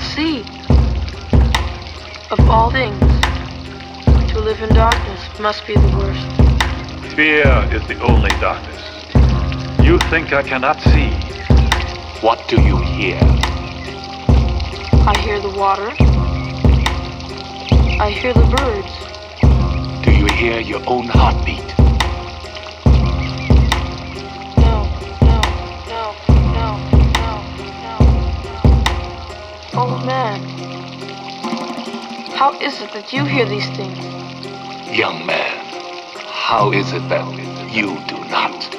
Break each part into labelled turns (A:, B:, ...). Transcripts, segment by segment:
A: see. Of all things, to live in darkness must be the worst.
B: Fear is the only darkness. You think I cannot see.
C: What do you hear?
A: I hear the water. I hear the birds.
C: Do you hear your own heartbeat?
A: man, how is it that you hear these things?
C: Young man, how is it that you do not?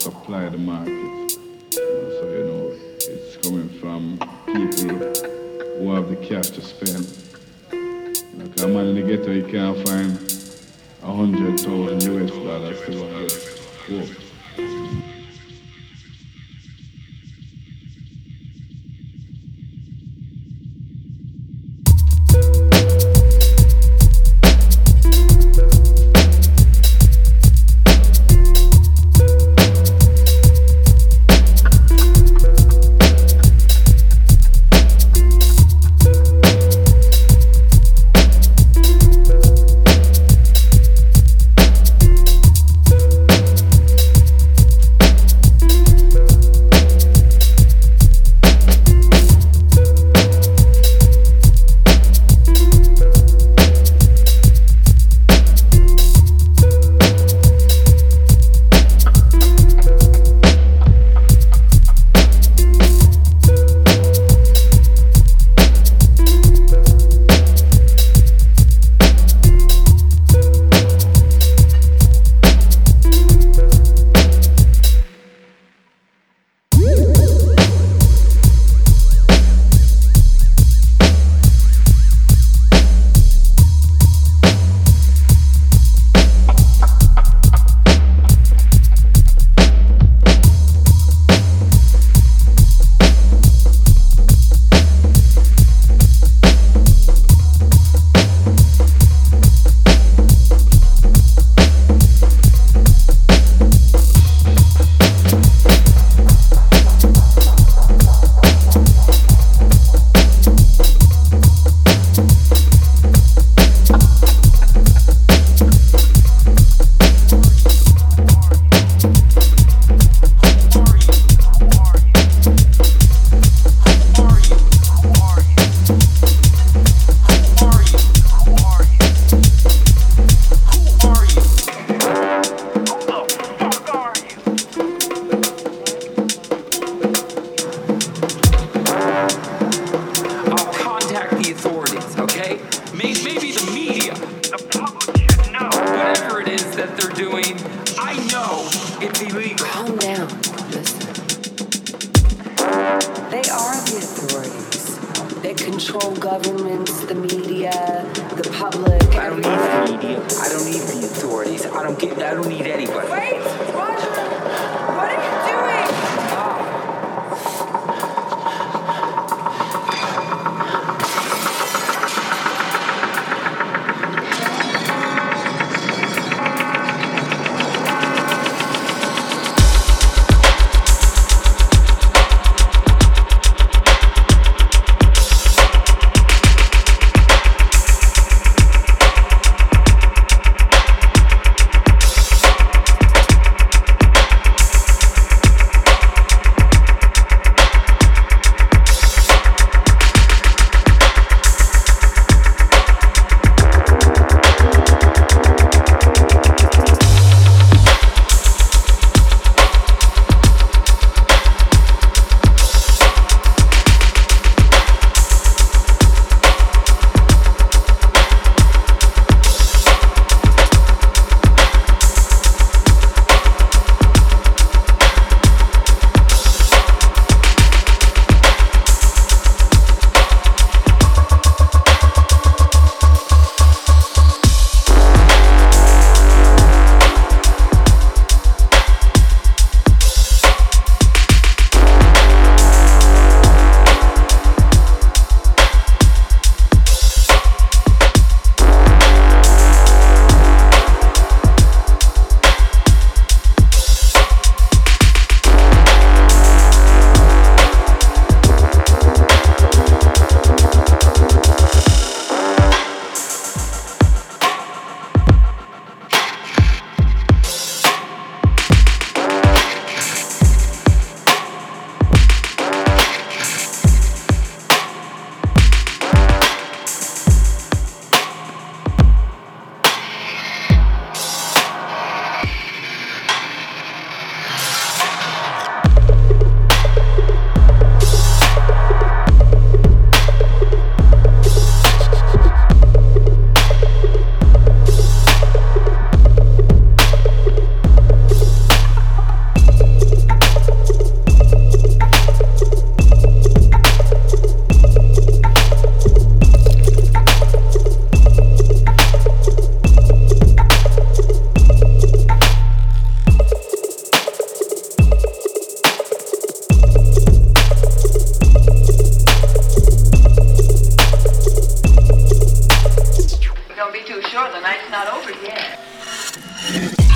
D: supply the market. So, you know, it's coming from people who have the cash to spend. Like a man in the ghetto, he can't find a hundred thousand US dollars to go
E: too sure the
F: night's not over yet.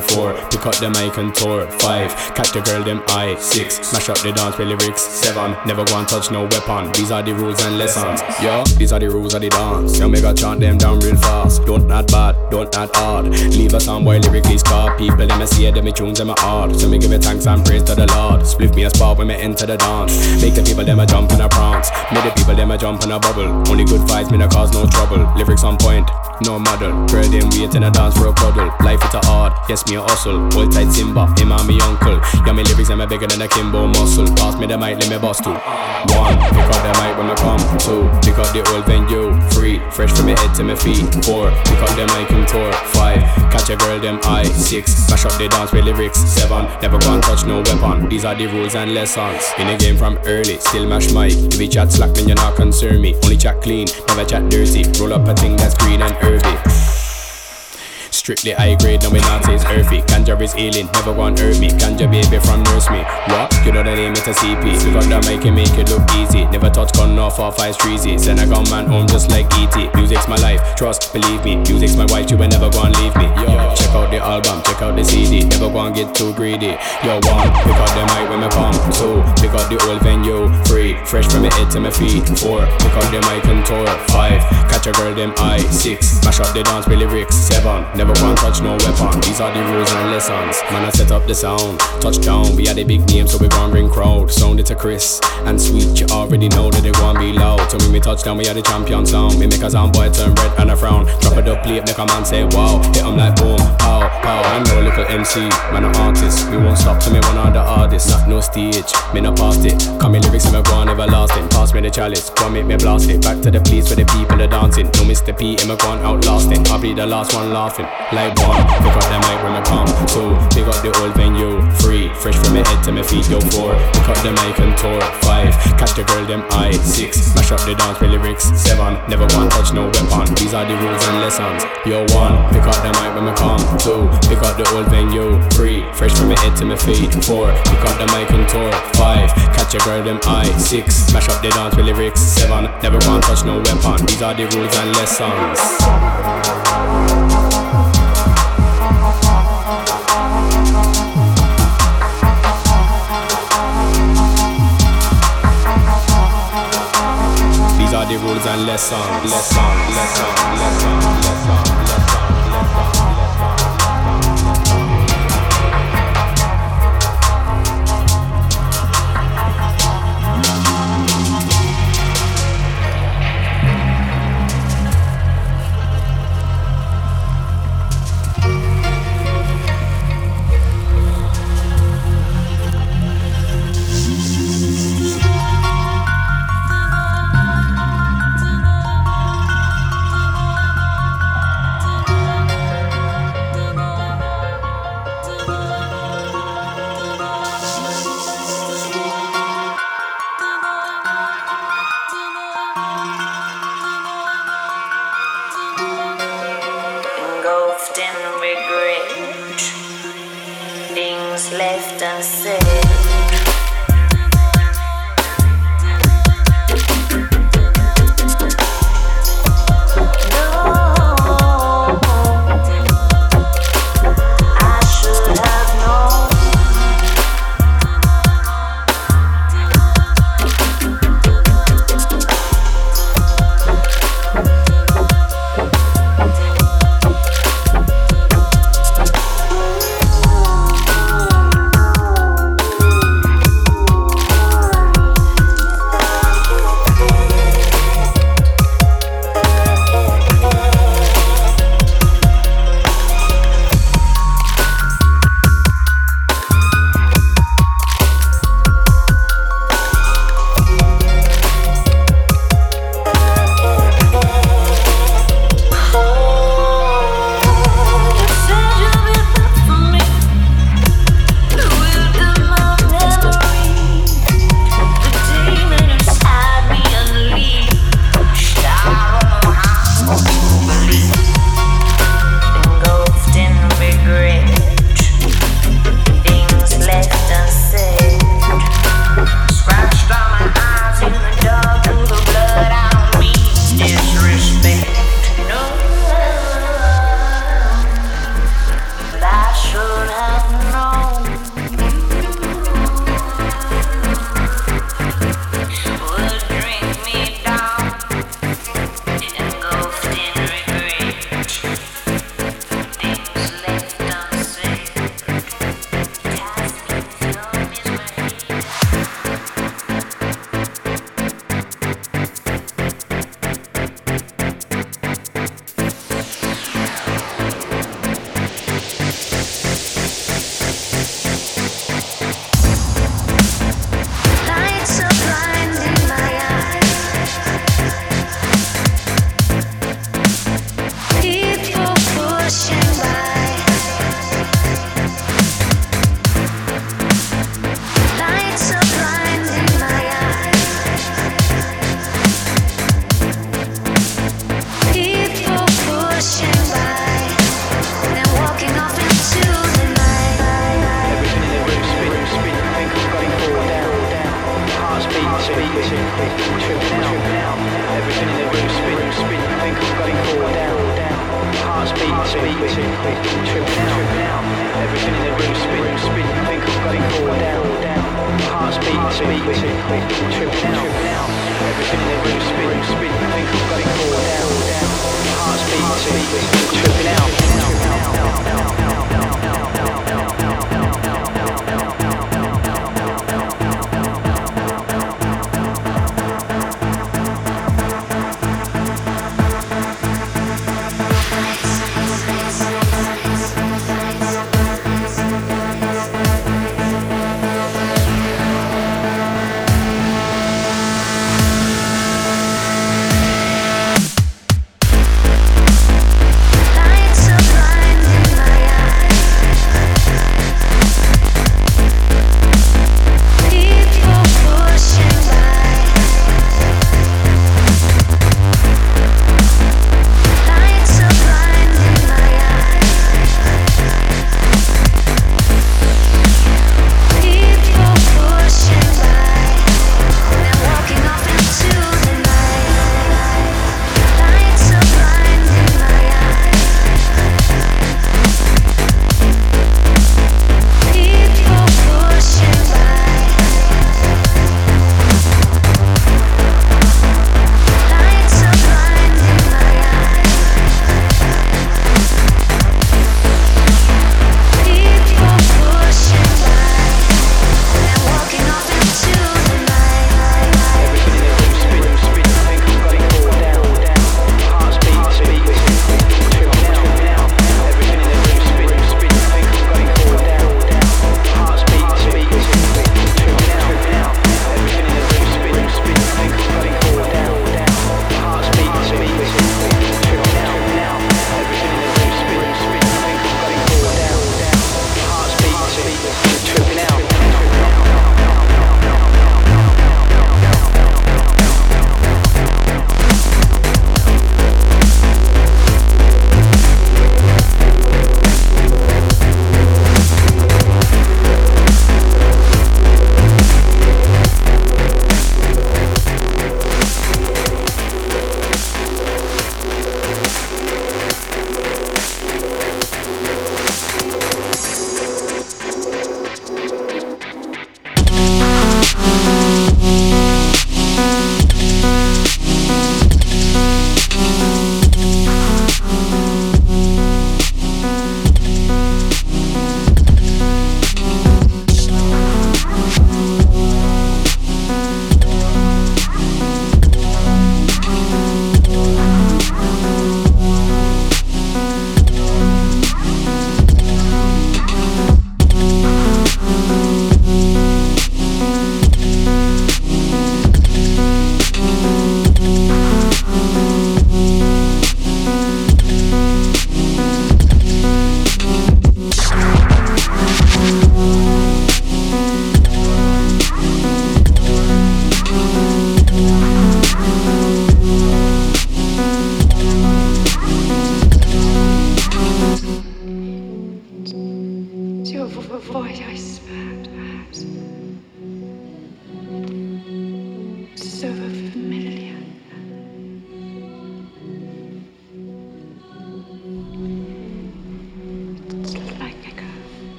F: To my feet. Pick up the mic and tour. Five, catch the girl them eye. Six, smash up the dance with lyrics. Seven, never go and touch no weapon. These are the rules and lessons. Yo, these are the rules of the dance. Yo, make a chant them down real fast. Don't not bad, don't not hard. Leave a sound boy lyrically scar. People them see it, them tunes them my hard. So me give it thanks and praise to the Lord. Split me a spot when me enter the dance. Make the people them a jump and a prance. Make the people them a jump and a bubble. Only good fights me no cause no trouble. Lyrics on point, no model. Girl, them waiting a dance for a cuddle. Life is a hard, yes, me a hustle. Hold tight Simba, him and me uncle. Yeah, me lyrics, I'm bigger than a Kimbo muscle. Pass me the mic, let me bust two. One, pick up the mic when I come. Two, pick up the old venue. Three, fresh from my head to my feet. Four, pick up the mic and tour. Five, catch a girl, them eye. Six, smash up the dance with lyrics. Seven, never go and touch no weapon. These are the rules and lessons. In the game from early, still mash mic. If you chat slack, then you're not concern me. Only chat clean, never chat dirty. Roll up a thing that's green and herby. Strictly high grade, no me not it's earthy. Ganja is healing, never want hurt me. Ganja baby from nurse me. What? You know the name, it's a CP. We got that make it make it look easy. Never touch gun off or five streezy. Send a gun man home just like ET. Music's my life, trust, believe me. Music's my wife, you will never go and leave me. Yo, check out the album, check out the CD. Never go and get too greedy. Yo, one, pick up the mic when me come. Two, pick up the old venue. Three, fresh from my head to my feet. Four, pick up the mic and tour. Five, catch a girl them eye. Six, mash up the dance with lyrics. Seven, never Never one touch no weapon. These are the rules and lessons. Man, I set up the sound. Touchdown, we had a big name, so we gon' bring crowd. Sound it to Chris and sweet. You already know that they gon' be loud. So when we touchdown, we are the champion sound. We make a sound boy turn red and a frown. Drop it up plate, make a man say wow. Hit 'em like boom, pow, MC, man, an artist. We won't stop till me one of the artists. Not no stage, me not past it. Come me lyrics and me go on everlasting. Pass me the chalice, come make me blast it. Back to the place where the people are dancing. No Mr. P, him a gone outlasting. I'll be the last one laughing like one. Pick up the mic when I come. Two, pick up the old venue. Three, fresh from my head to my feet. Yo, four, pick up the mic and tour. Five, catch the girl them eye. Six, smash up the dance with lyrics. Seven, never one touch no weapon. These are the rules and lessons. Yo, one, pick up the mic when I come. Two, pick up the old venue. Three, fresh from to my feet. Four, pick up the mic and tour. Five, catch a girl them eye. Six, smash up the dance with lyrics. Seven, never one touch no weapon. These are the rules and lessons. the rules and lessons, lessons, lessons, lessons, lessons.
G: And regret. Things left unsaid.